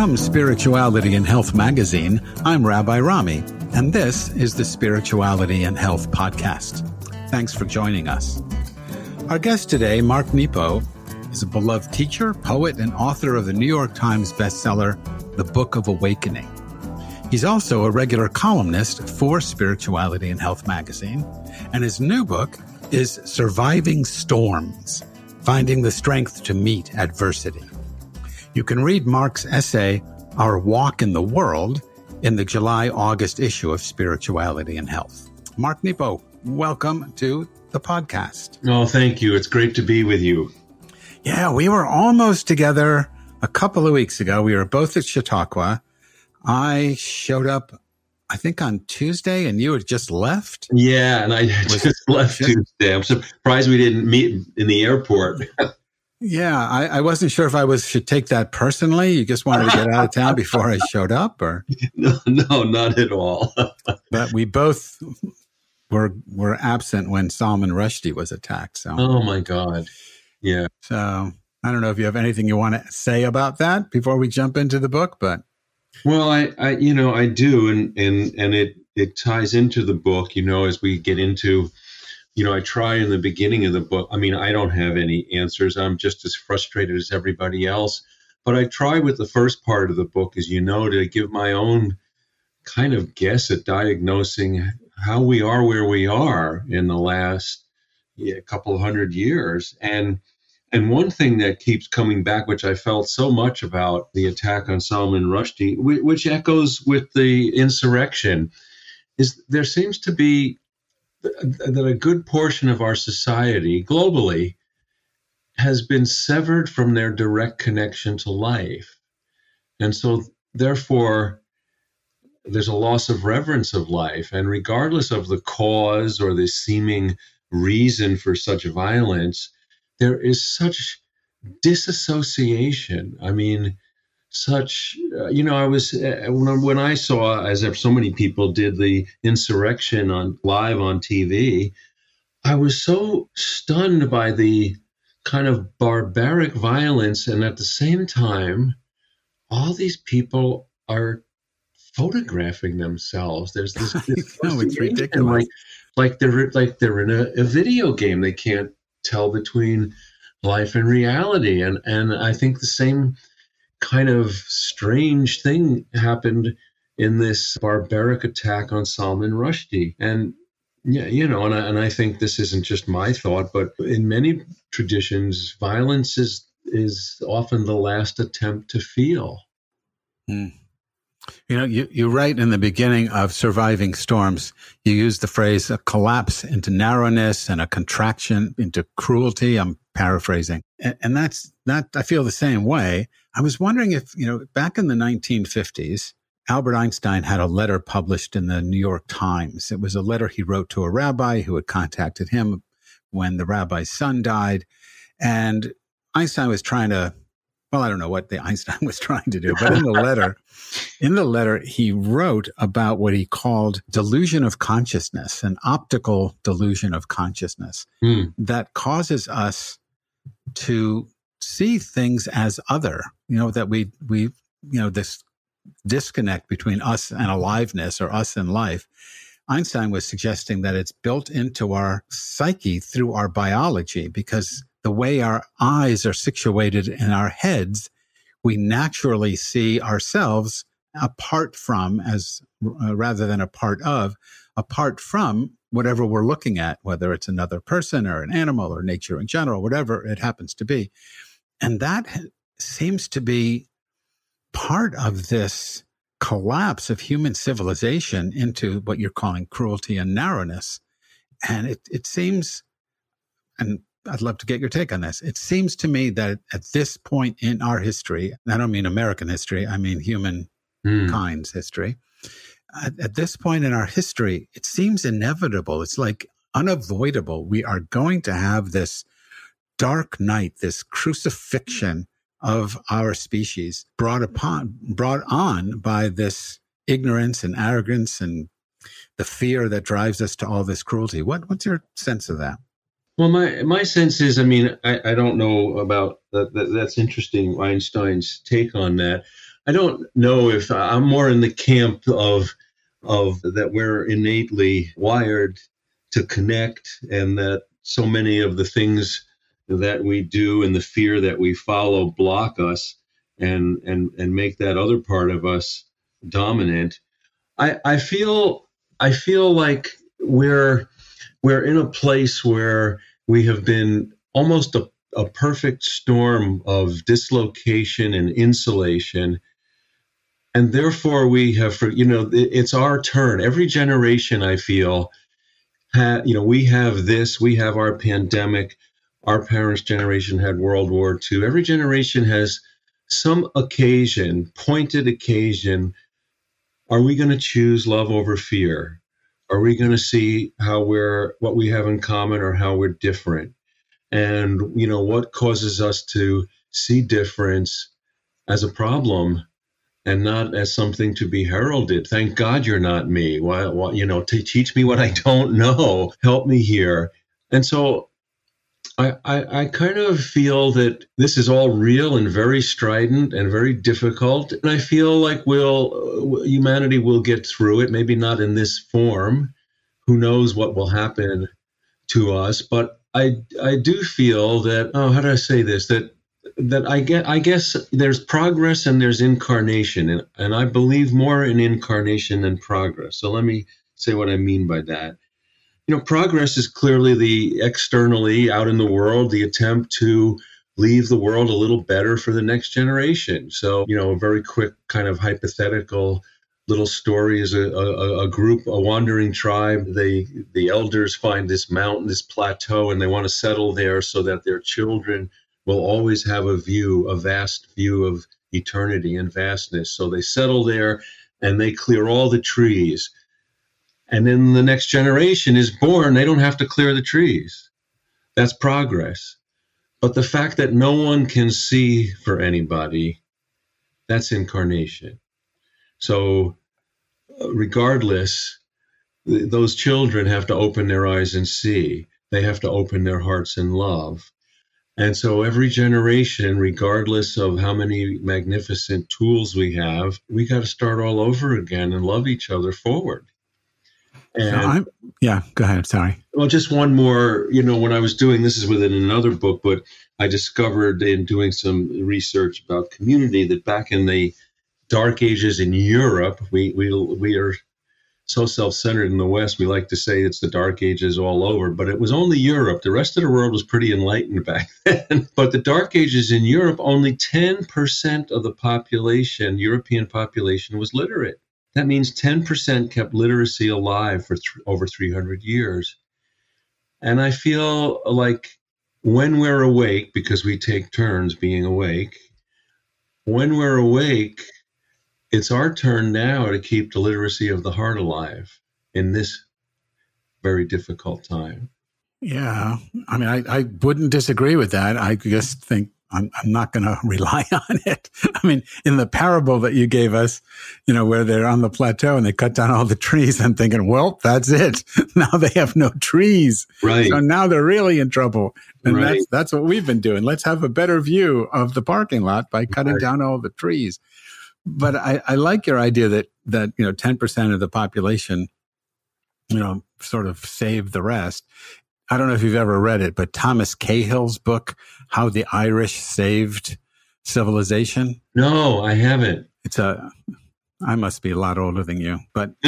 From Spirituality and Health magazine, I'm Rabbi Rami, and this is the Spirituality and Health podcast. Thanks for joining us. Our guest today, Mark Nepo, is a beloved teacher, poet, and author of the New York Times bestseller, The Book of Awakening. He's also a regular columnist for Spirituality and Health magazine, and his new book is Surviving Storms Finding the Strength to Meet Adversity. You can read Mark's essay, Our Walk in the World, in the July August issue of Spirituality and Health. Mark Nepo, welcome to the podcast. Oh, thank you. It's great to be with you. Yeah, we were almost together a couple of weeks ago. We were both at Chautauqua. I showed up, I think on Tuesday, and you had just left. Yeah, and I just left Tuesday. I'm surprised we didn't meet in the airport. Yeah, I, I, wasn't sure if I was should take that personally. You just wanted to get out of town before I showed up, or no, no, not at all. but we both were were absent when Salman Rushdie was attacked. So, oh my God, yeah. So I don't know if you have anything you want to say about that before we jump into the book, but well, I, I you know, I do, and and and it it ties into the book, you know, as we get into you know, I try in the beginning of the book. I mean, I don't have any answers. I'm just as frustrated as everybody else. But I try with the first part of the book, as you know, to give my own kind of guess at diagnosing how we are where we are in the last yeah, couple hundred years. And and one thing that keeps coming back, which I felt so much about the attack on Salman Rushdie, which echoes with the insurrection, is there seems to be that a good portion of our society globally has been severed from their direct connection to life. And so, therefore, there's a loss of reverence of life. And regardless of the cause or the seeming reason for such violence, there is such disassociation. I mean, such uh, you know i was uh, when, when i saw as if so many people did the insurrection on live on tv i was so stunned by the kind of barbaric violence and at the same time all these people are photographing themselves. There's this, this know, it's ridiculous like, like they're like they're in a, a video game. They can't tell between life and reality. And and i think the same kind of strange thing happened in this barbaric attack on Salman Rushdie. And yeah, you know, and I, and I think this isn't just my thought, but in many traditions, violence is is often the last attempt to feel. Hmm. You know, you, you write in the beginning of Surviving Storms, you use the phrase a collapse into narrowness and a contraction into cruelty. I'm paraphrasing. And, and that's that, I feel the same way. I was wondering if, you know, back in the 1950s, Albert Einstein had a letter published in the New York Times. It was a letter he wrote to a rabbi who had contacted him when the rabbi's son died. And Einstein was trying to well, I don't know what the Einstein was trying to do, but in the letter, in the letter, he wrote about what he called delusion of consciousness, an optical delusion of consciousness mm. that causes us to see things as other, you know, that we, we, you know, this disconnect between us and aliveness or us and life. Einstein was suggesting that it's built into our psyche through our biology because the way our eyes are situated in our heads, we naturally see ourselves apart from as uh, rather than a part of apart from whatever we're looking at whether it's another person or an animal or nature in general whatever it happens to be. And that seems to be part of this collapse of human civilization into what you're calling cruelty and narrowness. And it, it seems and I'd love to get your take on this. It seems to me that at this point in our history, I don't mean American history, I mean human mm. kind's history. At, at this point in our history, it seems inevitable. It's like unavoidable. We are going to have this dark night, this crucifixion of our species brought upon, brought on by this ignorance and arrogance and the fear that drives us to all this cruelty. What, what's your sense of that? Well, my my sense is, I mean, I, I don't know about that, that. That's interesting, Einstein's take on that. I don't know if I'm more in the camp of of that we're innately wired to connect and that so many of the things that we do and the fear that we follow block us and and and make that other part of us dominant i i feel i feel like we're we're in a place where we have been almost a, a perfect storm of dislocation and insulation. And therefore we have you know it's our turn. Every generation i feel ha, you know we have this we have our pandemic. Our parents generation had world war ii every generation has some occasion pointed occasion. Are we going to choose love over fear are we going to see how we're what we have in common or how we're different and you know what causes us to see difference as a problem and not as something to be heralded. Thank God you're not me. Why, why, you know, to teach me what I don't know. Help me here. And so I, I, kind of feel that this is all real and very strident and very difficult. And I feel like we'll, humanity will get through it, maybe not in this form. Who knows what will happen to us? But I, I do feel that, oh, how do I say this? That that I get I guess there's progress and there's incarnation and, and I believe more in incarnation than progress. So let me say what I mean by that. You know, progress is clearly the externally out in the world, the attempt to leave the world a little better for the next generation. So, you know, a very quick kind of hypothetical little story is a, a, a, group, a wandering tribe. They the elders find this mountain, this plateau, and they want to settle there so that their children will always have a view, a vast view of eternity and vastness. So they settle there and they clear all the trees. And then the next generation is born, they don't have to clear the trees. That's progress. But the fact that no one can see for anybody, that's incarnation. So, uh, regardless, those children have to open their eyes and see. They have to open their hearts and love. And so every generation, regardless of how many magnificent tools we have, we got to start all over again and love each other forward. And yeah, go ahead. Sorry. Well, just one more. You know, when I was doing this is within another book, but I discovered in doing some research about community that back in the dark ages in Europe, we we we are so self-centered in the West. We like to say it's the Dark Ages all over, but it was only Europe. The rest of the world was pretty enlightened back then. but the Dark Ages in Europe, only 10% of the population, European population, was literate. That means 10% kept literacy alive for th- over 300 years. And I feel like when we're awake, because we take turns being awake, when we're awake, it's our turn now to keep the literacy of the heart alive in this very difficult time. Yeah. I mean, I, I wouldn't disagree with that. I just think I'm, I'm not going to rely on it. I mean, in the parable that you gave us, you know, where they're on the plateau and they cut down all the trees, I'm thinking, well, that's it. Now they have no trees. Right. So now they're really in trouble. And right. that's, that's what we've been doing. Let's have a better view of the parking lot by cutting right. down all the trees. but I, I like your idea that that you know ten percent of the population, you know, sort of save the rest. I don't know if you've ever read it, but Thomas Cahill's book, How the Irish Saved Civilization. No, I haven't. It's a I must be a lot older than you, but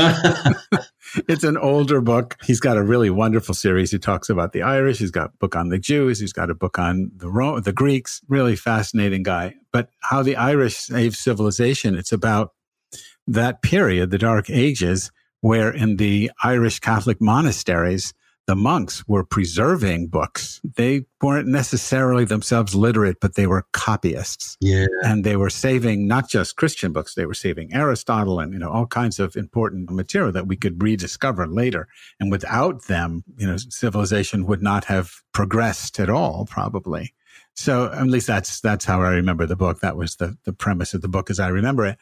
it's an older book. He's got a really wonderful series. He talks about the Irish. He's got a book on the Jews. He's got a book on the Ro- the Greeks. Really fascinating guy. But how the Irish saved civilization. It's about that period, the Dark Ages, where in the Irish Catholic monasteries, the monks were preserving books. They weren't necessarily themselves literate, but they were copyists. Yeah. And they were saving not just Christian books, they were saving Aristotle and, you know, all kinds of important material that we could rediscover later. And without them, you know, civilization would not have progressed at all, probably. So at least that's, that's how I remember the book. That was the, the premise of the book as I remember it.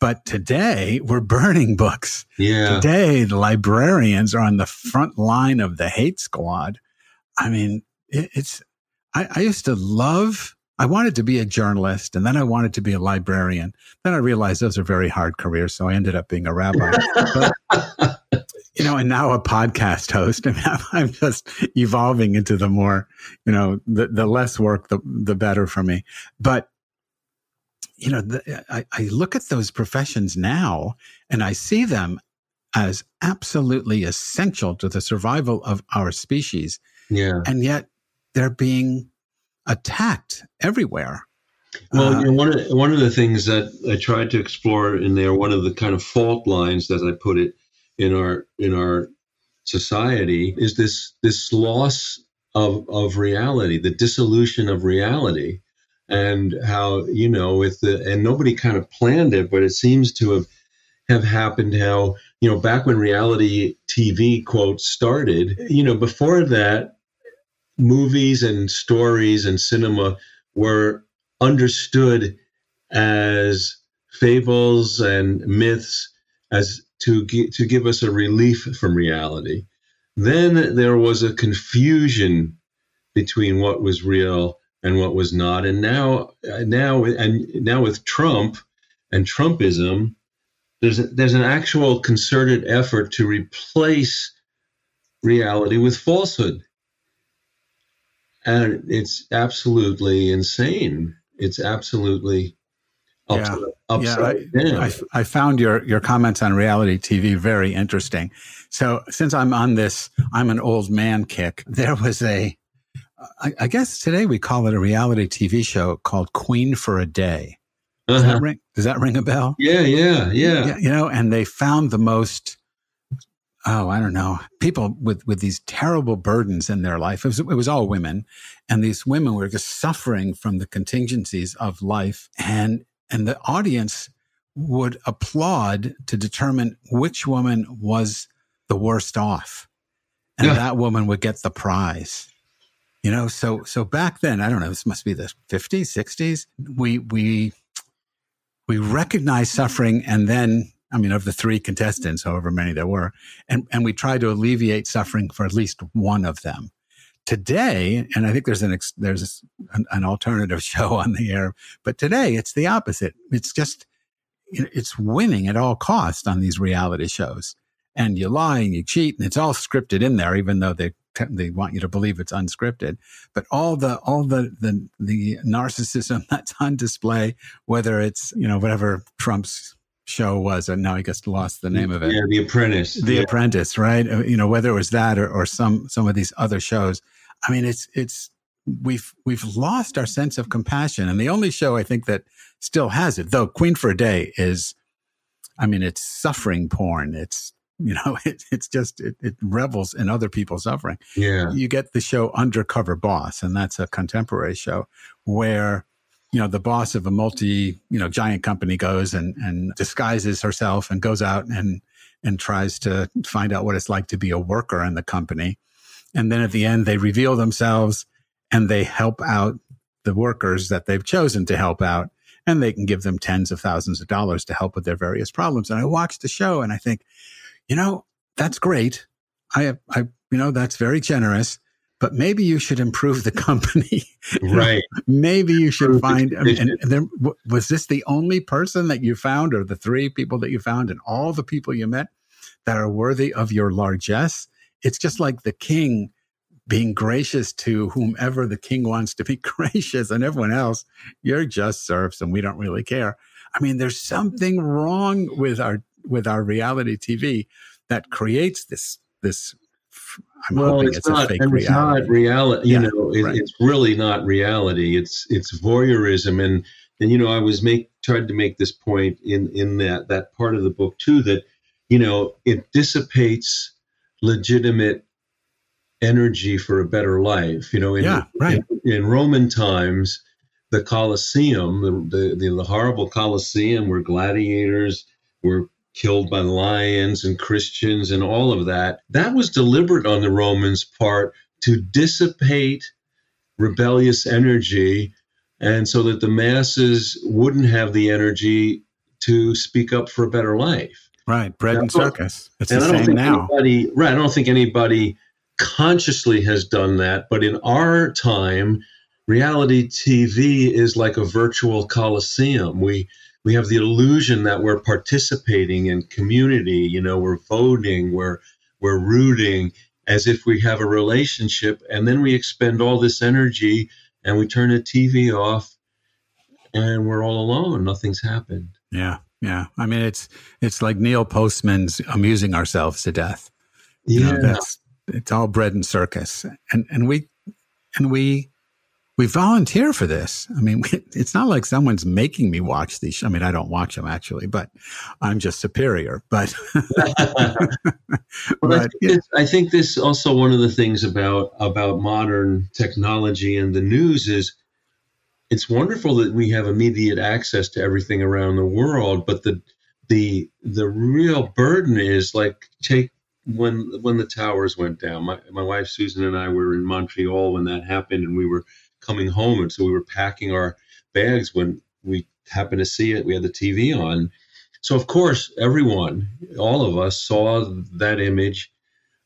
But today we're burning books. Yeah. Today the librarians are on the front line of the hate squad. I mean, it, it's, I, I used to love, I wanted to be a journalist and then I wanted to be a librarian. Then I realized those are very hard careers. So I ended up being a rabbi. but, you know, and now a podcast host. I mean, I'm, I'm just evolving into the more, you know, the, the less work, the, the better for me. But you know, the, I, I look at those professions now and I see them as absolutely essential to the survival of our species. Yeah. And yet they're being attacked everywhere. Well, Uh, you know, one of one of the things that I tried to explore in there, one of the kind of fault lines, as I put it, in our in our society, is this this loss of of reality, the dissolution of reality, and how you know with the and nobody kind of planned it, but it seems to have have happened. How you know back when reality TV quote started, you know before that, movies and stories and cinema were understood as fables and myths as to to give us a relief from reality. Then there was a confusion between what was real and what was not, and now uh, now and now with Trump and Trumpism, there's a, there's an actual concerted effort to replace reality with falsehood, and it's absolutely insane. It's absolutely upside, Yeah, upside down. I, I found your, your comments on reality TV very interesting. So since I'm on this, I'm an old man kick. There was a, I, I guess today we call it a reality TV show called Queen for a Day. Does Uh-huh. that ring? Does that ring a bell? Yeah, yeah, yeah. Yeah, you know, and they found the most, oh, I don't know, people with, with these terrible burdens in their life. It was, it was all women. And these women were just suffering from the contingencies of life. And, and the audience would applaud to determine which woman was the worst off. And Yeah. that woman would get the prize. You know, so, so back then, I don't know, this must be the 50s, 60s. We, we, we recognize suffering and then i mean of the three contestants however many there were and, and we try to alleviate suffering for at least one of them today and i think there's an ex, there's an, an alternative show on the air but today it's the opposite it's just it's winning at all costs on these reality shows and you lie and you cheat and it's all scripted in there even though they they want you to believe it's unscripted. But all the all the the the narcissism that's on display whether it's you know whatever trump's show was and now i guess lost the name of it. Yeah, The Apprentice. the yeah. apprentice right? Uh, you know whether it was that or, or some some of these other shows. I mean it's it's we've we've lost our sense of compassion. And the only show i think that still has it though queen for a day is i mean it's suffering porn. It's you know it, it's just it, it revels in other people's suffering. Yeah. you get the show undercover boss and that's a contemporary show where you know the boss of a multi you know giant company goes and and disguises herself and goes out and and tries to find out what it's like to be a worker in the company. And then at the end they reveal themselves and they help out the workers that they've chosen to help out and they can give them tens of thousands of dollars to help with their various problems. And i watch the show and i think you know that's great i i you know that's very generous but maybe you should improve the company. right. maybe you should find, I mean, and there, was this the only person that you found or the three people that you found and all the people you met that are worthy of your largesse? It's just like the king being gracious to whomever the king wants to be gracious and everyone else, you're just serfs and we don't really care. I mean, there's something wrong with our, with our reality TV that creates this, this I'm well, it's, it's, not, it's not reality. You yeah, know, it, right. it's really not reality. It's it's voyeurism, and and you know, I was make tried to make this point in in that that part of the book too that you know it dissipates legitimate energy for a better life. You know, in, yeah, right. in, in Roman times, the Colosseum, the, the, the horrible Colosseum, where gladiators were killed by lions and Christians and all of that. That was deliberate on the Romans' part to dissipate rebellious energy and so that the masses wouldn't have the energy to speak up for a better life. Right, bread now, and circus. It's and the same now. Anybody, right, I don't think anybody consciously has done that, but in our time, reality TV is like a virtual coliseum. We we have the illusion that we're participating in community you know we're voting we're we're rooting as if we have a relationship and then we expend all this energy and we turn the tv off and we're all alone. Nothing's happened. Yeah yeah. I mean it's it's like neil postman's amusing ourselves to death. Yeah you know, that's it's all bread and circus. And and we and we we volunteer for this. I mean, it's not like someone's making me watch these. I mean, I don't watch them actually, but I'm just superior. But, but I, think yeah. this, I think this also one of the things about about modern technology and the news is it's wonderful that we have immediate access to everything around the world, but the the the real burden is like take when when the towers went down. My my wife Susan and I were in Montreal when that happened, and we were coming home. And so we were packing our bags when we happened to see it. We had the TV on. So, of course, everyone, all of us saw that image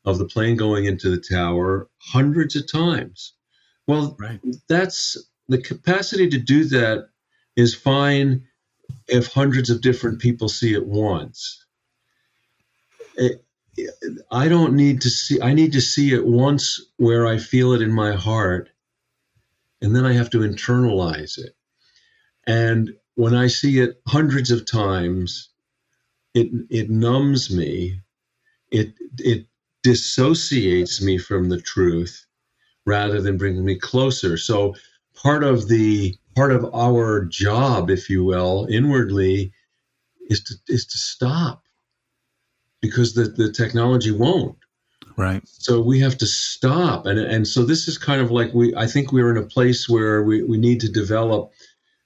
of the plane going into the tower hundreds of times. Well, right. that's the capacity to do that is fine if hundreds of different people see it once. It, I don't need to see, I need to see it once where I feel it in my heart and then I have to internalize it. And when I see it hundreds of times, it it numbs me. It it dissociates me from the truth rather than bringing me closer. So part of the part of our job, if you will, inwardly, is to is to stop because the, the technology won't. Right. So we have to stop. And, and so this is kind of like we, I think we're in a place where we, we need to develop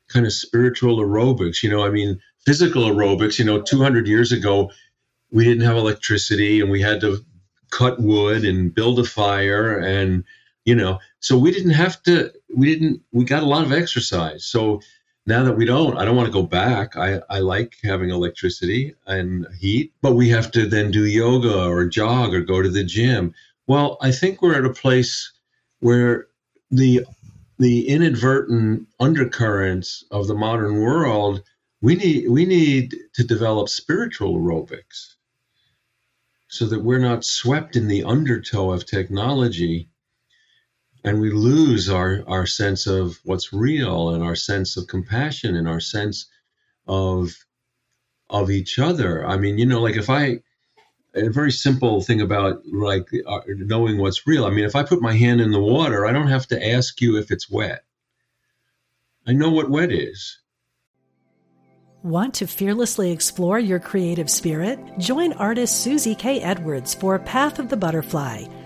kind of spiritual aerobics. You know, I mean, physical aerobics, you know, 200 years ago, we didn't have electricity and we had to cut wood and build a fire and, you know, so we didn't have to, we didn't, we got a lot of exercise. So now that we don't, I don't want to go back. I, I like having electricity and heat, but we have to then do yoga or jog or go to the gym. Well, I think we're at a place where the the inadvertent undercurrents of the modern world, we need we need to develop spiritual aerobics so that we're not swept in the undertow of technology and we lose our our sense of what's real and our sense of compassion and our sense of of each other i mean you know like if i a very simple thing about like uh, knowing what's real i mean if i put my hand in the water i don't have to ask you if it's wet i know what wet is Want to fearlessly explore your creative spirit? Join artist Susie K. Edwards for Path of the Butterfly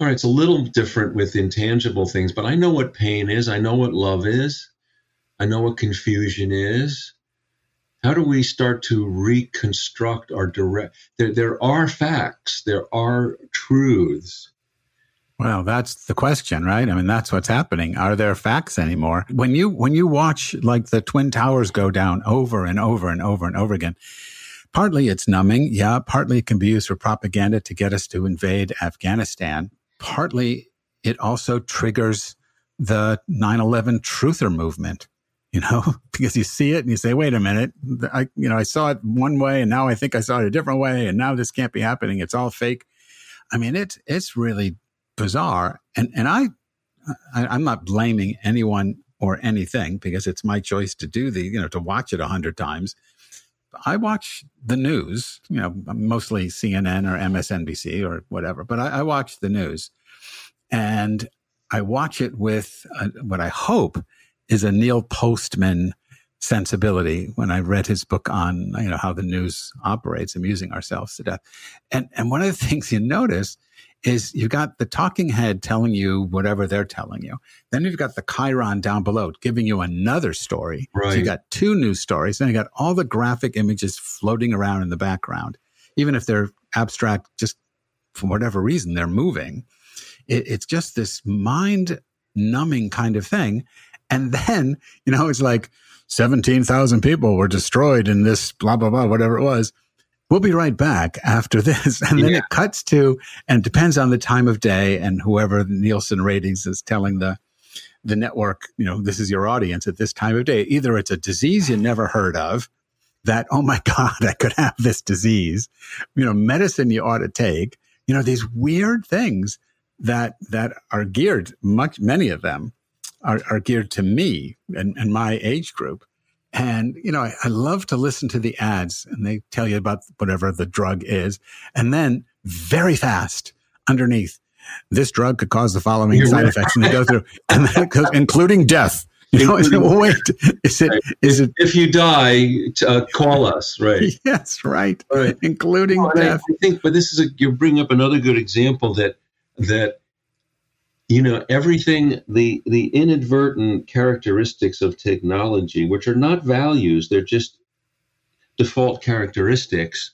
All right, it's a little different with intangible things, but I know what pain is. I know what love is. I know what confusion is. How do we start to reconstruct our direct? There, there are facts, there are truths. Well, that's the question, right? I mean, that's what's happening. Are there facts anymore? When you when you watch like the twin towers go down over and over and over and over again, partly it's numbing, yeah. Partly it can be used for propaganda to get us to invade Afghanistan. Partly it also triggers the 9/11 truther movement you know, because you see it and you say, wait a minute, I, you know, I saw it one way and now I think I saw it a different way and now this can't be happening. It's all fake. I mean, it's, it's really bizarre. And, and I, I I'm not blaming anyone or anything because it's my choice to do the, you know, to watch it a hundred times. I watch the news, you know, mostly CNN or MSNBC or whatever, but I, I watch the news and I watch it with uh, what I hope is a Neil Postman sensibility when I read his book on you know how the news operates, amusing ourselves to death. And and one of the things you notice is you've got the talking head telling you whatever they're telling you. Then you've got the chyron down below giving you another story. Right. So you got two news stories. Then you got all the graphic images floating around in the background, even if they're abstract, just for whatever reason they're moving. It, it's just this mind numbing kind of thing. And then, you know, it's like 17,000 people were destroyed in this blah, blah, blah, whatever it was. We'll be right back after this. And then yeah. it cuts to, and depends on the time of day and whoever Nielsen ratings is telling the, the network, you know, this is your audience at this time of day. Either it's a disease you never heard of that, oh my God, I could have this disease, you know, medicine you ought to take, you know, these weird things that, that are geared, much, many of them are, are geared to me and, and my age group. And, you know, I, I, love to listen to the ads and they tell you about whatever the drug is. And then very fast underneath, this drug could cause the following You're side right. effects. And they go through, and then it goes, including death. You know, wait, is it, is it, if you die, uh, call us, right? Yes, right. right. Including well, death. I, I think, but this is a, you bring up another good example that, that you know everything the the inadvertent characteristics of technology which are not values they're just default characteristics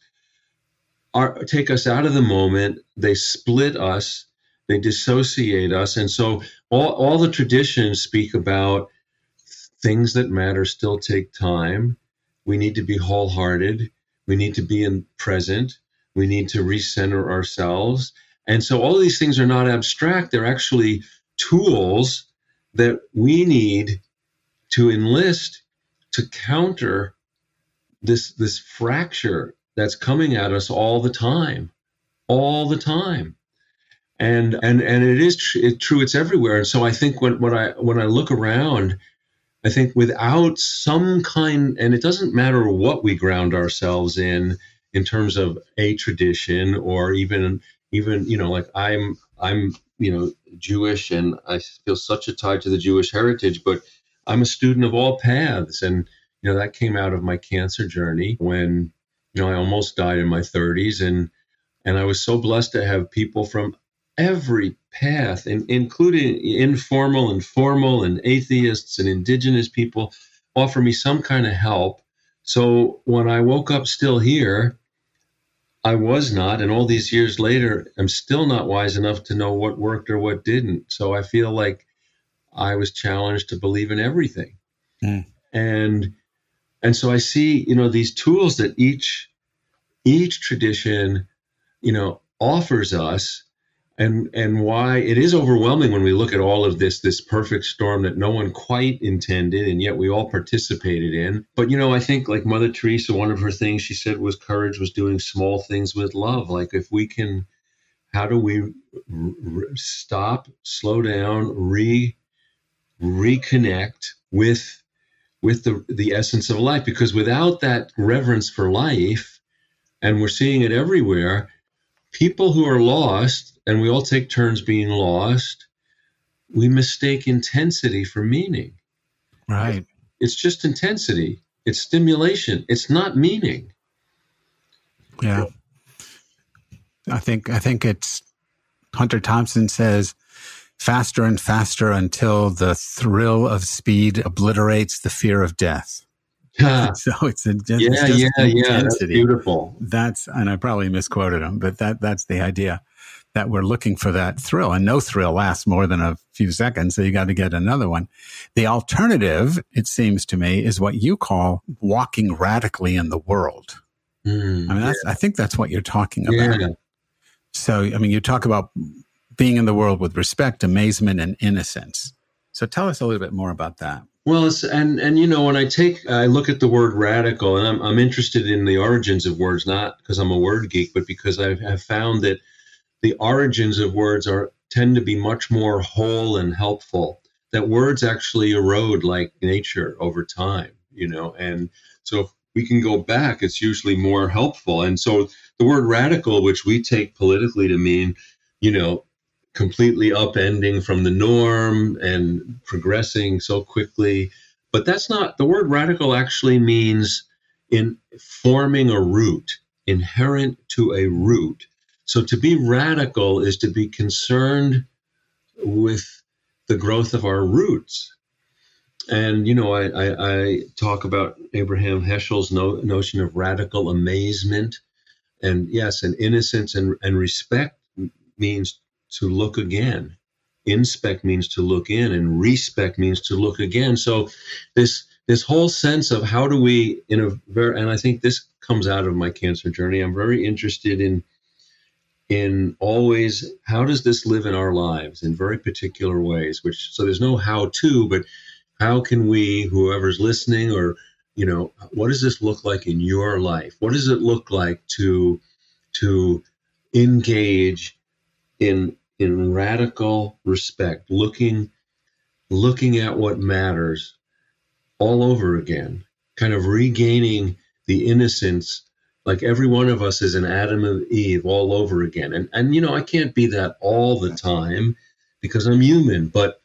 are take us out of the moment they split us they dissociate us and so all, all the traditions speak about things that matter still take time. We need to be wholehearted. We need to be in present. We need to recenter ourselves and so all of these things are not abstract, they're actually tools that we need to enlist to counter this this fracture that's coming at us all the time all the time. And and and it is tr- it, true it's everywhere. And so i think when when i when i look around i think without some kind and it doesn't matter what we ground ourselves in in terms of a tradition or even even you know like i'm i'm you know jewish and i feel such a tie to the jewish heritage but i'm a student of all paths. And you know that came out of my cancer journey when you know i almost died in my 30s and and i was so blessed to have people from every path and including informal and formal and atheists and indigenous people offer me some kind of help. So when i woke up still here I was not, and all these years later, I'm still not wise enough to know what worked or what didn't. So I feel like I was challenged to believe in everything. Mm. And and so I see, you know, these tools that each each tradition, you know, offers us and and why it is overwhelming when we look at all of this this perfect storm that no one quite intended and yet we all participated in. But you know i think like mother teresa one of her things she said was courage was doing small things with love. Like if we can how do we r- stop slow down re reconnect with with the the essence of life? Because without that reverence for life and we're seeing it everywhere people who are lost and we all take turns being lost, we mistake intensity for meaning. Right. It's just intensity. It's stimulation. It's not meaning. Yeah. I think I think it's Hunter Thompson says faster and faster until the thrill of speed obliterates the fear of death. Yeah. So it's a yeah, yeah, yeah. That's beautiful. That's and I probably misquoted him, but that that's the idea that we're looking for that thrill, and no thrill lasts more than a few seconds, so you got to get another one. The alternative, it seems to me, is what you call walking radically in the world. Mm, I mean, that's, yeah. I think that's what you're talking about. Yeah. So, I mean, you talk about being in the world with respect, amazement, and innocence. So, tell us a little bit more about that. Well, and and you know, when I take I look at the word radical, and I'm I'm interested in the origins of words, not because I'm a word geek, but because I have found that the origins of words are tend to be much more whole and helpful. That words actually erode like nature over time, you know, and so if we can go back, it's usually more helpful. And so the word radical, which we take politically to mean, you know, completely upending from the norm and progressing so quickly. But that's not the word radical actually means in forming a root, inherent to a root. So to be radical is to be concerned with the growth of our roots. And, you know, I, I, I talk about Abraham Heschel's no, notion of radical amazement. And yes, and innocence and, and respect means to look again. Inspect means to look in, and respect means to look again. So this this whole sense of how do we in a very and I think this comes out of my cancer journey. I'm very interested in in always how does this live in our lives in very particular ways which so there's no how to but how can we whoever's listening or you know what does this look like in your life what does it look like to to engage in in radical respect, looking looking at what matters all over again, kind of regaining the innocence like every one of us is an Adam and Eve all over again. And and you know, I can't be that all the time because I'm human, but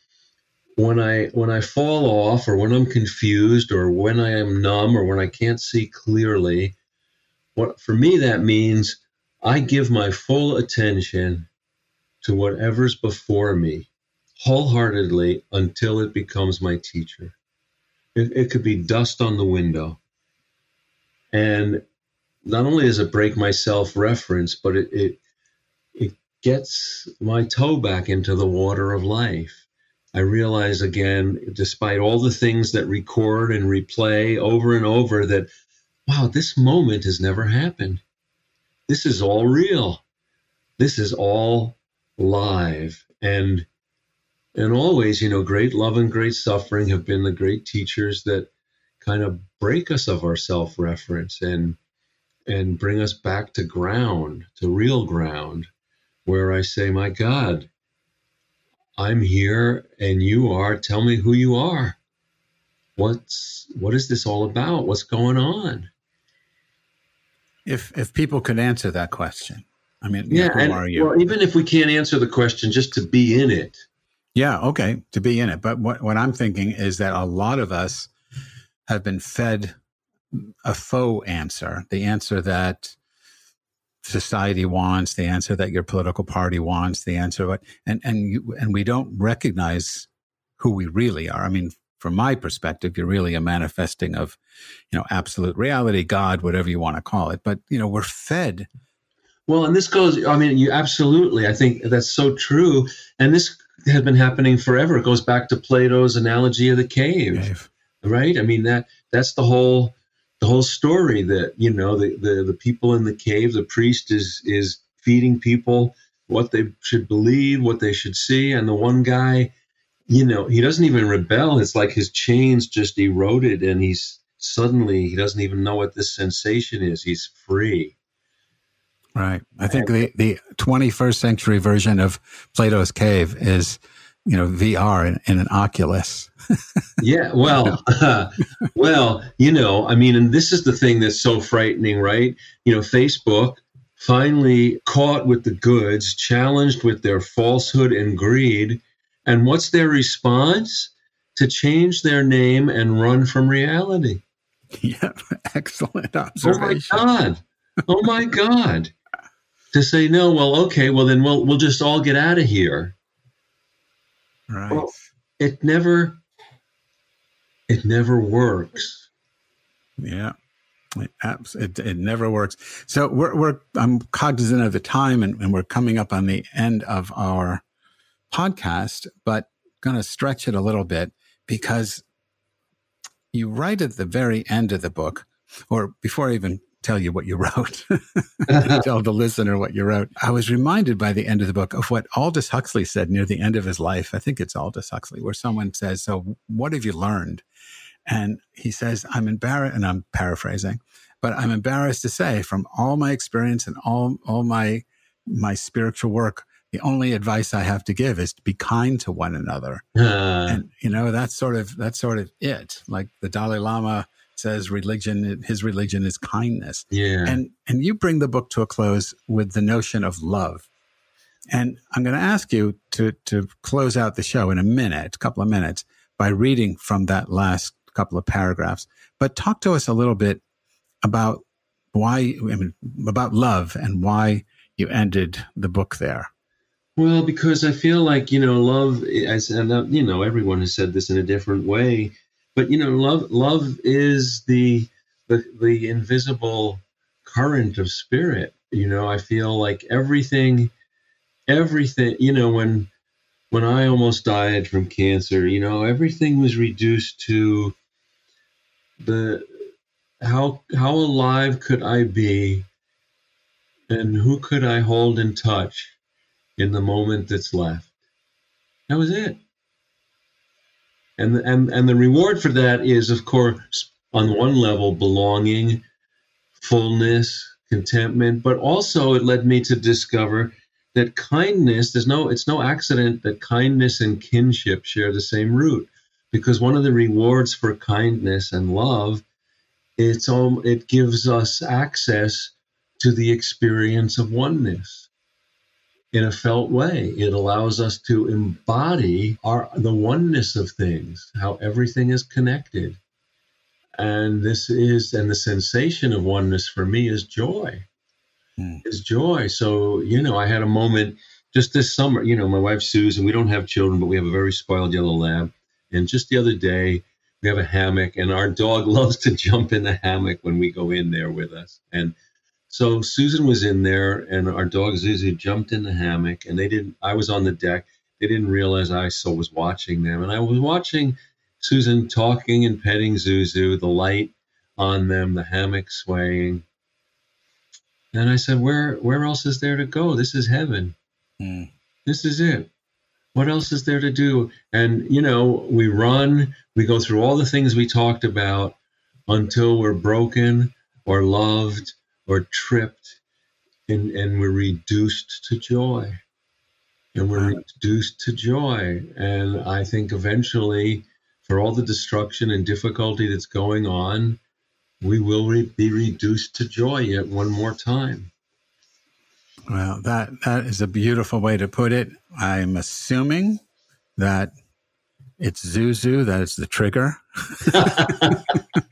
when I when I fall off or when I'm confused or when I am numb or when I can't see clearly, what for me that means I give my full attention to whatever's before me wholeheartedly until it becomes my teacher. It, it could be dust on the window. And not only does it break my self reference, but it, it, it gets my toe back into the water of life. I realize again, despite all the things that record and replay over and over, that wow, this moment has never happened. This is all real. This is all live. And and always you know great love and great suffering have been the great teachers that kind of break us of our self-reference and and bring us back to ground to real ground where i say my god i'm here and you are. Tell me who you are. What's what is this all about? What's going on? If if people could answer that question I mean, yeah, who and, are you? Well, even if we can't answer the question, just to be in it. Yeah, okay, to be in it. But what, what I'm thinking is that a lot of us have been fed a faux answer, the answer that society wants, the answer that your political party wants, the answer what, and and you, and we don't recognize who we really are. I mean, from my perspective, you're really a manifesting of, you know, absolute reality, God, whatever you want to call it. But you know, we're fed well, and this goes, I mean, you absolutely, I think that's so true. And this has been happening forever. It goes back to Plato's analogy of the cave, cave. right? I mean, that that's the whole the whole story that, you know, the, the, the people in the cave, the priest is is feeding people what they should believe, what they should see. And the one guy, you know, he doesn't even rebel. It's like his chains just eroded and he's suddenly, he doesn't even know what this sensation is. He's free. Right. I think the, the 21st century version of Plato's Cave is, you know, VR in, in an Oculus. yeah. Well, uh, well, you know, I mean, and this is the thing that's so frightening, right? You know, Facebook finally caught with the goods, challenged with their falsehood and greed. And what's their response? To change their name and run from reality. Yeah, excellent observation. Oh my God. Oh my God to say no well okay well then we'll we'll just all get out of here Right. Well, it never it never works. Yeah. It, it, it never works. So we're, we're, I'm cognizant of the time and, and we're coming up on the end of our podcast, but going to stretch it a little bit because you write at the very end of the book, or before I even tell you what you wrote, tell the listener what you wrote. I was reminded by the end of the book of what Aldous Huxley said near the end of his life. I think it's Aldous Huxley, where someone says, So, what have you learned? And he says, I'm embarrassed, and I'm paraphrasing, but I'm embarrassed to say from all my experience and all, all my, my spiritual work, the only advice I have to give is to be kind to one another. Uh. And, you know, that's sort of, that's sort of it. Like the Dalai Lama says religion, his religion is kindness. Yeah. And, and you bring the book to a close with the notion of love. And I'm going to ask you to, to close out the show in a minute, a couple of minutes by reading from that last couple of paragraphs. But talk to us a little bit about why, I mean, about love and why you ended the book there. Well, because I feel like you know, love, as and uh, you know, everyone has said this in a different way, but you know, love, love is the the the invisible current of spirit. You know, I feel like everything, everything. You know, when when I almost died from cancer, you know, everything was reduced to the how how alive could I be and who could I hold in touch in the moment that's left. That was it. And and and the reward for that is of course on one level belonging, fullness, contentment, but also it led me to discover that kindness there's no it's no accident that kindness and kinship share the same root because one of the rewards for kindness and love it's all it gives us access to the experience of oneness in a felt way. It allows us to embody our the oneness of things how everything is connected. And this is and the sensation of oneness for me is joy. Mm. is joy. So you know i had a moment just this summer you know my wife susan we don't have children but we have a very spoiled yellow lab and just the other day, we have a hammock, and our dog loves to jump in the hammock when we go in there with us. And so Susan was in there, and our dog Zuzu jumped in the hammock, and they didn't. I was on the deck. They didn't realize I so was watching them, and I was watching Susan talking and petting Zuzu, the light on them, the hammock swaying. And I said, "Where, where else is there to go? This is heaven. Mm. This is it." what else is there to do? And, you know, we run, we go through all the things we talked about until we're broken or loved or tripped and, and we're reduced to joy. And we're reduced to joy. And I think eventually, for all the destruction and difficulty that's going on, we will re- be reduced to joy yet one more time. Well, that that is a beautiful way to put it. I'm assuming that it's Zuzu that is the trigger.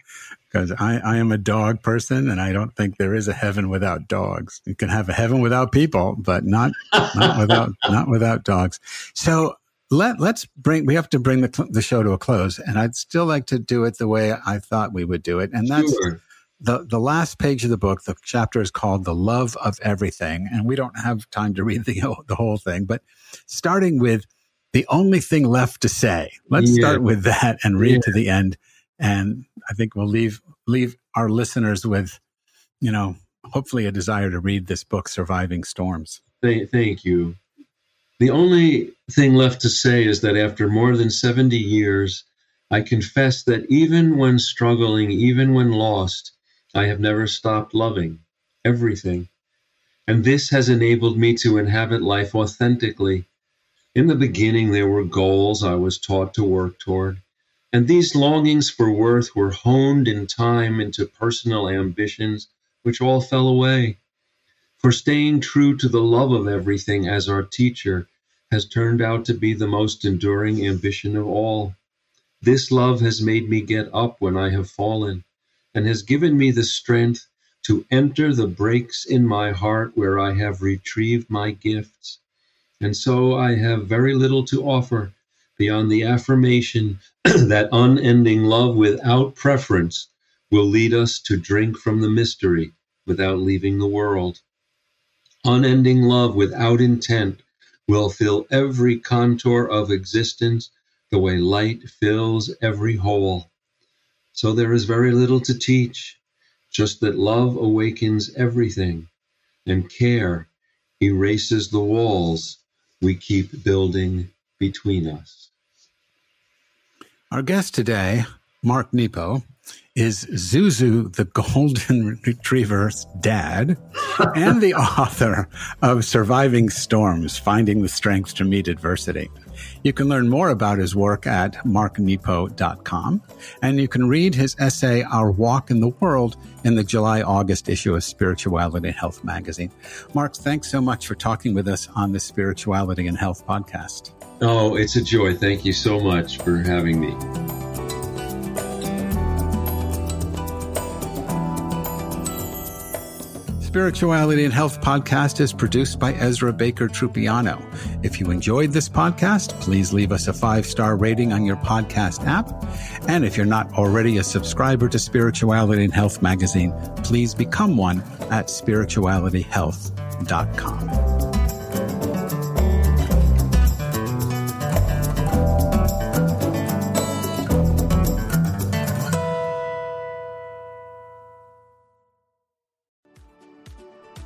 Because I, I am a dog person and I don't think there is a heaven without dogs. You can have a heaven without people, but not not without not without dogs. So let let's bring we have to bring the the show to a close, and I'd still like to do it the way I thought we would do it, and that's sure the the last page of the book, the chapter is called "The Love of Everything," and we don't have time to read the the whole thing. But starting with the only thing left to say, let's yeah. start with that and read yeah. to the end. And I think we'll leave leave our listeners with, you know, hopefully a desire to read this book, "Surviving Storms." Thank, thank you. The only thing left to say is that after more than seventy years, I confess that even when struggling, even when lost I have never stopped loving everything. And this has enabled me to inhabit life authentically. In the beginning, there were goals I was taught to work toward, and these longings for worth were honed in time into personal ambitions, which all fell away. For staying true to the love of everything as our teacher has turned out to be the most enduring ambition of all. This love has made me get up when I have fallen and has given me the strength to enter the breaks in my heart where I have retrieved my gifts. And so I have very little to offer beyond the affirmation that unending love without preference will lead us to drink from the mystery without leaving the world. Unending love without intent will fill every contour of existence the way light fills every hole. So there is very little to teach, just that love awakens everything, and care erases the walls we keep building between us. Our guest today, Mark Nepo, is Zuzu the Golden Retriever's dad and the author of Surviving Storms Finding the Strength to Meet Adversity. You can learn more about his work at marknepo.com, and you can read his essay, Our Walk in the World, in the July August issue of Spirituality and Health magazine. Mark, thanks so much for talking with us on the Spirituality and Health podcast. Oh, it's a joy. Thank you so much for having me. Spirituality and Health podcast is produced by Ezra Baker Trupiano. If you enjoyed this podcast, please leave us a five star rating on your podcast app. And if you're not already a subscriber to Spirituality and Health magazine, please become one at spiritualityhealth.com.